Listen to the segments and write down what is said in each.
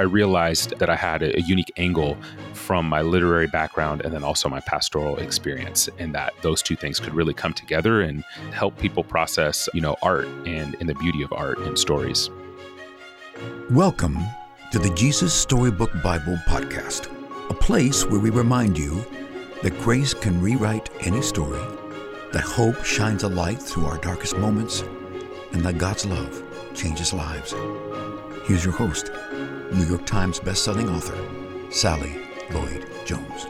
I realized that I had a, a unique angle from my literary background and then also my pastoral experience, and that those two things could really come together and help people process, you know, art and, and the beauty of art and stories. Welcome to the Jesus Storybook Bible Podcast, a place where we remind you that grace can rewrite any story, that hope shines a light through our darkest moments, and that God's love changes lives. Here's your host, New York Times bestselling author, Sally Lloyd Jones.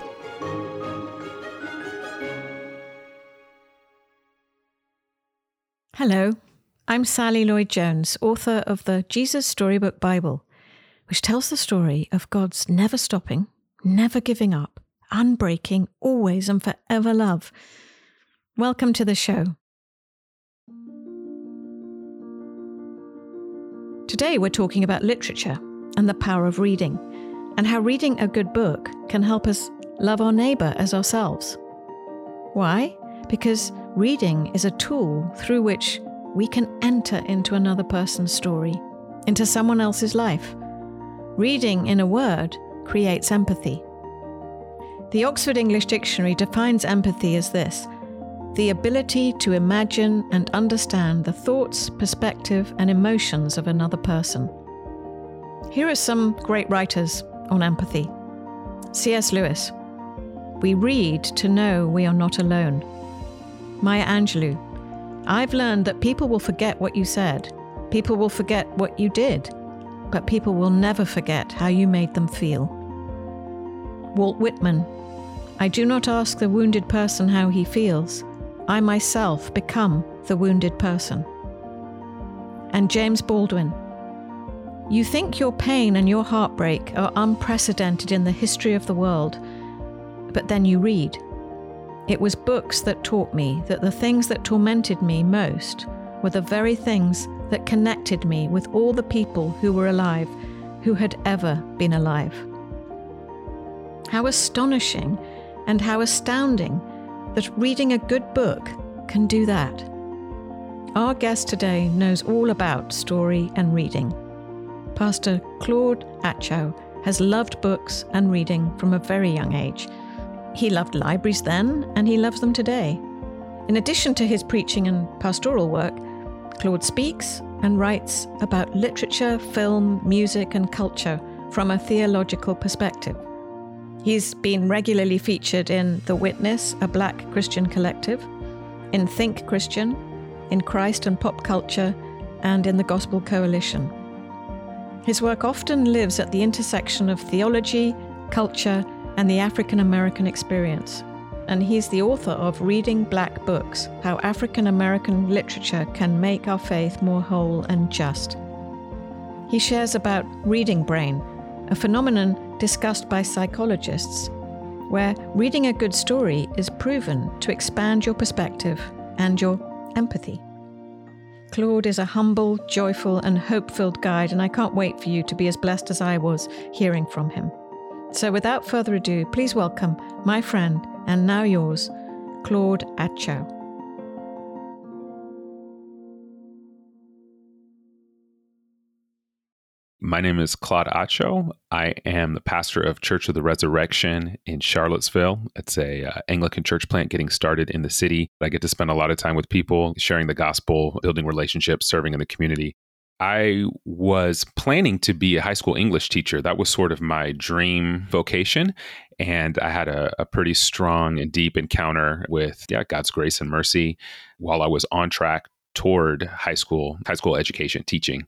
Hello, I'm Sally Lloyd Jones, author of the Jesus Storybook Bible, which tells the story of God's never stopping, never giving up, unbreaking, always and forever love. Welcome to the show. Today, we're talking about literature and the power of reading, and how reading a good book can help us love our neighbour as ourselves. Why? Because reading is a tool through which we can enter into another person's story, into someone else's life. Reading, in a word, creates empathy. The Oxford English Dictionary defines empathy as this the ability to imagine and understand the thoughts, perspective, and emotions of another person. Here are some great writers on empathy C.S. Lewis. We read to know we are not alone. Maya Angelou. I've learned that people will forget what you said, people will forget what you did, but people will never forget how you made them feel. Walt Whitman. I do not ask the wounded person how he feels. I myself become the wounded person. And James Baldwin. You think your pain and your heartbreak are unprecedented in the history of the world, but then you read. It was books that taught me that the things that tormented me most were the very things that connected me with all the people who were alive, who had ever been alive. How astonishing and how astounding that reading a good book can do that. Our guest today knows all about story and reading. Pastor Claude Atcho has loved books and reading from a very young age. He loved libraries then, and he loves them today. In addition to his preaching and pastoral work, Claude speaks and writes about literature, film, music, and culture from a theological perspective. He's been regularly featured in The Witness, a black Christian collective, in Think Christian, in Christ and Pop Culture, and in the Gospel Coalition. His work often lives at the intersection of theology, culture, and the African American experience. And he's the author of Reading Black Books How African American Literature Can Make Our Faith More Whole and Just. He shares about reading brain, a phenomenon discussed by psychologists, where reading a good story is proven to expand your perspective and your empathy. Claude is a humble, joyful, and hope filled guide, and I can't wait for you to be as blessed as I was hearing from him. So, without further ado, please welcome my friend and now yours, Claude Atcho. My name is Claude Atcho. I am the pastor of Church of the Resurrection in Charlottesville. It's a uh, Anglican church plant getting started in the city. I get to spend a lot of time with people, sharing the gospel, building relationships, serving in the community. I was planning to be a high school English teacher. That was sort of my dream vocation. And I had a, a pretty strong and deep encounter with yeah, God's grace and mercy while I was on track toward high school, high school education teaching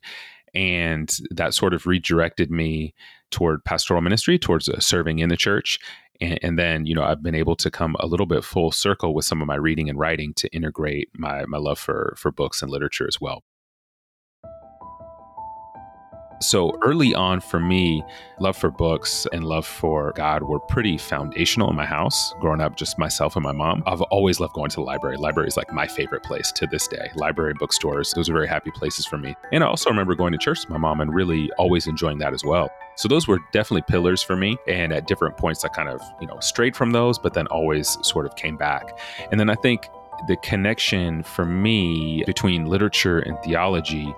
and that sort of redirected me toward pastoral ministry towards uh, serving in the church. And, and, then you know i've been able to come a little bit full circle with some of my reading and writing to integrate my my love for for books and literature as well so early on for me, love for books and love for God were pretty foundational in my house. Growing up, just myself and my mom. I've always loved going to the library. Library is like my favorite place to this day. Library, bookstores, those are very happy places for me. And I also remember going to church with my mom and really always enjoying that as well. So those were definitely pillars for me. And at different points, I kind of, you know, strayed from those, but then always sort of came back. And then I think the connection for me between literature and theology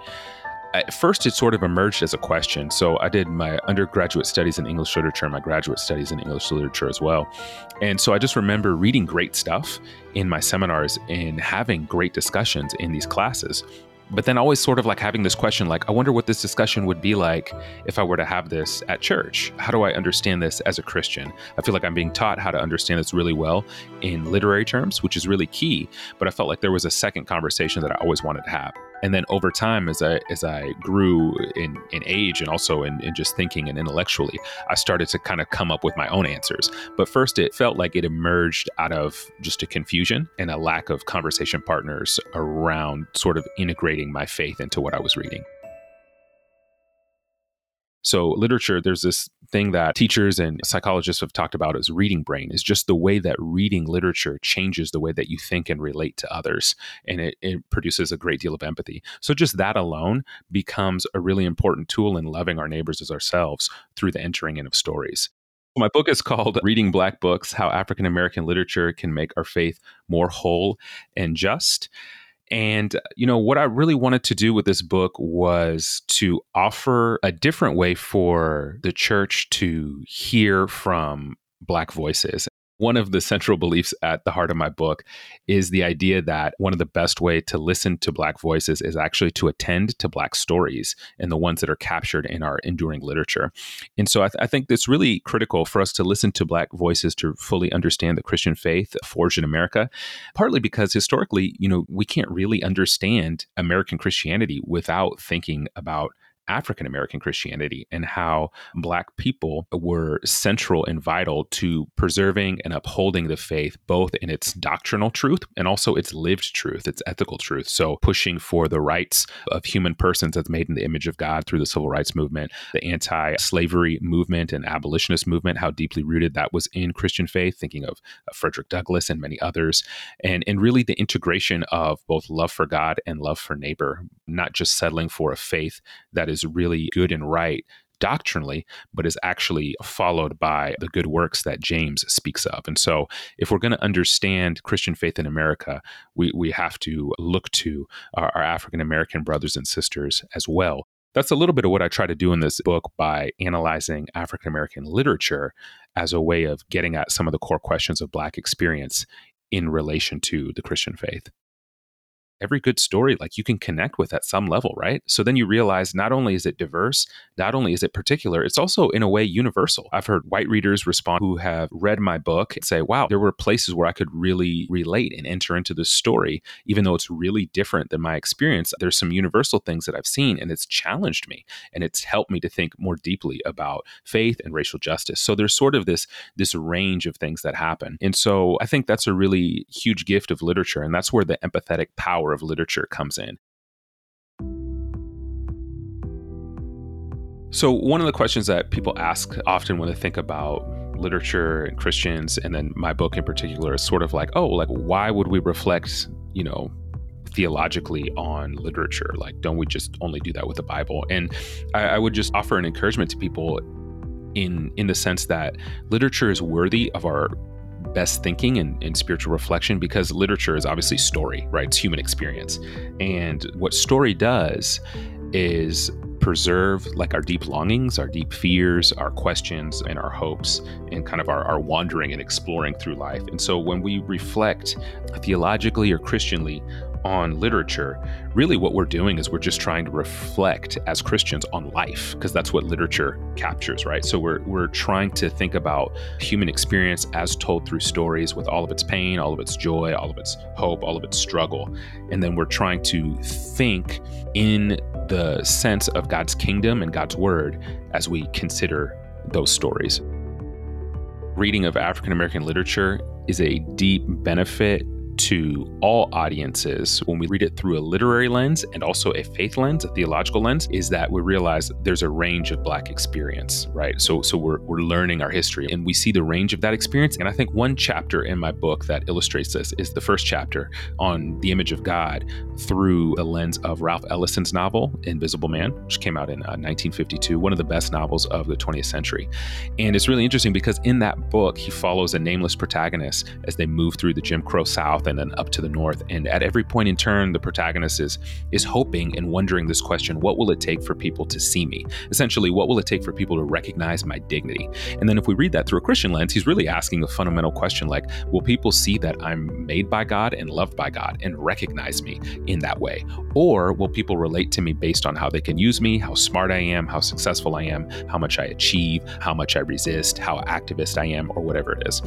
at first, it sort of emerged as a question. So I did my undergraduate studies in English literature my graduate studies in English literature as well. And so I just remember reading great stuff in my seminars and having great discussions in these classes but then always sort of like having this question like i wonder what this discussion would be like if i were to have this at church how do i understand this as a christian i feel like i'm being taught how to understand this really well in literary terms which is really key but i felt like there was a second conversation that i always wanted to have and then over time as i as i grew in in age and also in, in just thinking and intellectually i started to kind of come up with my own answers. But first it felt like it emerged out of just a confusion and a lack of conversation partners around sort of integrating my faith into what i was reading so, literature, there's this thing that teachers and psychologists have talked about as reading brain, is just the way that reading literature changes the way that you think and relate to others. And it, it produces a great deal of empathy. So, just that alone becomes a really important tool in loving our neighbors as ourselves through the entering in of stories. My book is called Reading Black Books How African American Literature Can Make Our Faith More Whole and Just. And, uh, you know, what I really wanted to do with this book was to offer a different way for the church to hear from Black voices one of the central beliefs at the heart of my book is the idea that one of the best way to listen to black voices is actually to attend to black stories and the ones that are captured in our enduring literature. And so I, th- I think it's really critical for us to listen to black voices to fully understand the christian faith forged in america partly because historically you know we can't really understand american christianity without thinking about African American Christianity and how Black people were central and vital to preserving and upholding the faith, both in its doctrinal truth and also its lived truth, its ethical truth. So, pushing for the rights of human persons as made in the image of God through the civil rights movement, the anti slavery movement and abolitionist movement, how deeply rooted that was in Christian faith, thinking of uh, Frederick Douglass and many others, and, and really the integration of both love for God and love for neighbor, not just settling for a faith that is is really good and right doctrinally, but is actually followed by the good works that James speaks of. And so, if we're going to understand Christian faith in America, we, we have to look to our, our African American brothers and sisters as well. That's a little bit of what I try to do in this book by analyzing African American literature as a way of getting at some of the core questions of Black experience in relation to the Christian faith every good story like you can connect with at some level right? So then you realize not only is it diverse not only is it particular it's also in a way universal. I've heard white readers respond who have read my book and say wow there were places where i could really relate and enter into the story even though it's really different than my experience. There's some universal things that i've seen and it's challenged me and it's helped me to think more deeply about faith and racial justice. So there's sort of this this range of things that happen. And so i think that's a really huge gift of literature and that's where the empathetic power power of literature comes in. So, one of the questions that people ask often when they think about literature and Christians, and then my book in particular, is sort of like, oh, like, why would we reflect, you know, theologically on literature? Like, don't we just only do that with the Bible? And I, I would just offer an encouragement to people in in the sense that literature is worthy of our best thinking and, and, spiritual reflection because literature is obviously story, right? It's human experience. And what story does is preserve like our deep longings, our deep fears, our questions, and our hopes, and kind of our, our wandering and exploring through life. And so when we reflect theologically or Christianly on literature, really what we're doing is we're just trying to reflect as Christians on life, because that's what literature captures, right? So we're, we're trying to think about human experience as told through stories with all of its pain, all of its joy, all of its hope, all of its struggle. And then we're trying to think in the sense of God's kingdom and God's word as we consider those stories. Reading of African American literature is a deep benefit to all audiences when we read it through a literary lens and also a faith lens, a theological lens, is that we realize there's a range of black experience, right? So so we're we're learning our history and we see the range of that experience. And I think one chapter in my book that illustrates this is the first chapter on the image of God through the lens of Ralph Ellison's novel Invisible Man, which came out in uh, 1952, one of the best novels of the 20th century. And it's really interesting because in that book he follows a nameless protagonist as they move through the Jim Crow South south and then up to the north. And at every point in turn, the protagonist is is hoping and wondering this question: What will it take for people to see me? Essentially, what will it take for people to recognize my dignity? And then if we read that through a Christian lens, he's really asking a fundamental question like, Will people see that I'm made by God and loved by God and recognize me in that way? Or will people relate to me based on how they can use me, how smart I am, how successful I am, how much I achieve, how much I resist, how activist I am, or whatever it is?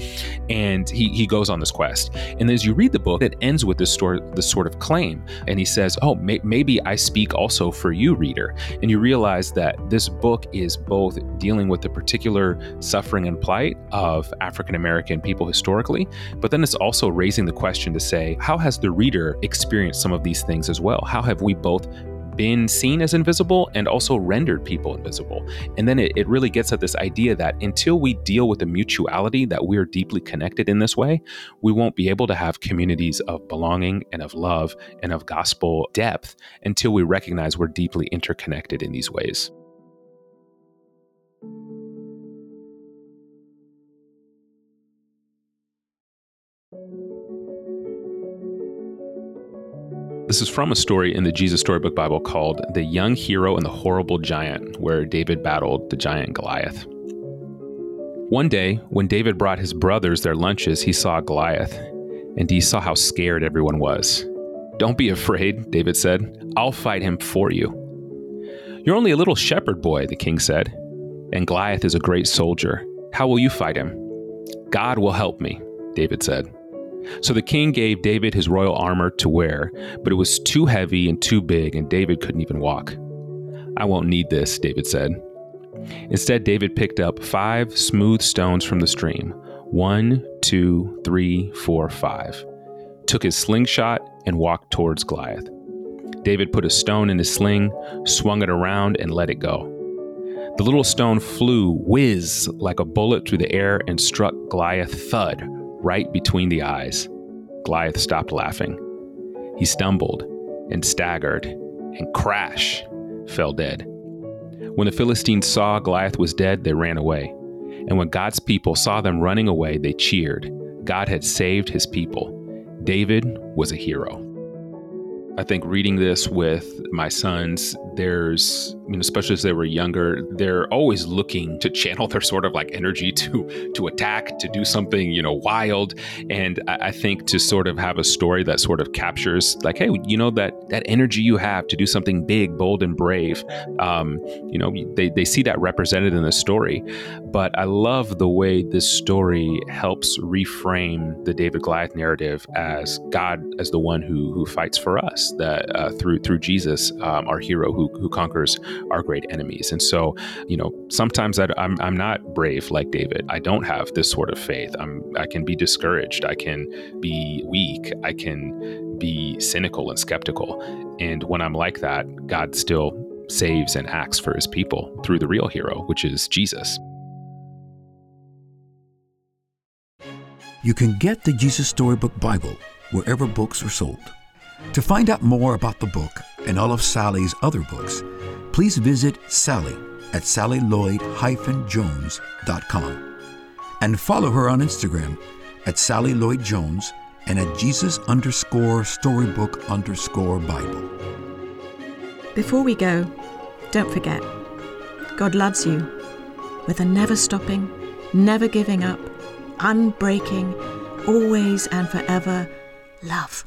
And he, he goes on this quest. And as you read the book, it ends with this, this sort of claim. And he says, Oh, may, maybe I speak also for you, reader. And you realize that this book is both dealing with the particular suffering and plight of African American people historically, but then it's also raising the question to say, how has the reader experienced some of these things as well? How have we both been seen as invisible and also rendered people invisible. And then it, it, really gets at this idea that until we deal with the mutuality that we're deeply connected in this way, we won't be able to have communities of belonging and of love and of gospel depth until we recognize we're deeply interconnected in these ways. This is from a story in the Jesus Storybook Bible called The Young Hero and the Horrible Giant, where David battled the giant Goliath. One day, when David brought his brothers their lunches, he saw Goliath, and he saw how scared everyone was. Don't be afraid, David said. I'll fight him for you. You're only a little shepherd boy, the king said, and Goliath is a great soldier. How will you fight him? God will help me, David said. So the king gave David his royal armor to wear, but it was too heavy and too big, and David couldn't even walk. I won't need this, David said. Instead, David picked up five smooth stones from the stream one, two, three, four, five, took his slingshot, and walked towards Goliath. David put a stone in his sling, swung it around, and let it go. The little stone flew whiz like a bullet through the air and struck Goliath thud right between the eyes. Goliath stopped laughing. He stumbled and staggered and crash fell dead. When the Philistines saw Goliath was dead, they ran away. And when God's people saw them running away, they cheered. God had saved his people. David was a hero. I think reading this with my sons, there's, you know, especially as they were younger, they're always looking to channel their sort of like energy to to attack, to do something, you know, wild. And I, I think to sort of have a story that sort of captures, like, hey, you know, that that energy you have to do something big, bold, and brave. Um, you know, they they see that represented in the story. But I love the way this story helps reframe the David Goliath narrative as God as the one who who fights for us that uh, through through Jesus, um, our hero who who conquers our great enemies. And so, you know, sometimes I, I'm I'm not brave like David. I don't have this sort of faith. I'm I can be discouraged. I can be weak. I can be cynical and skeptical. And when I'm like that, God still saves and acts for his people through the real hero, which is Jesus. You can get the Jesus Storybook Bible wherever books are sold. To find out more about the book and all of Sally's other books, please visit Sally at sallylloyd-jones.com and follow her on Instagram at Sally and at Jesus underscore storybook underscore Bible. Before we go, don't forget, God loves you with a never stopping, never giving up, unbreaking, always and forever love.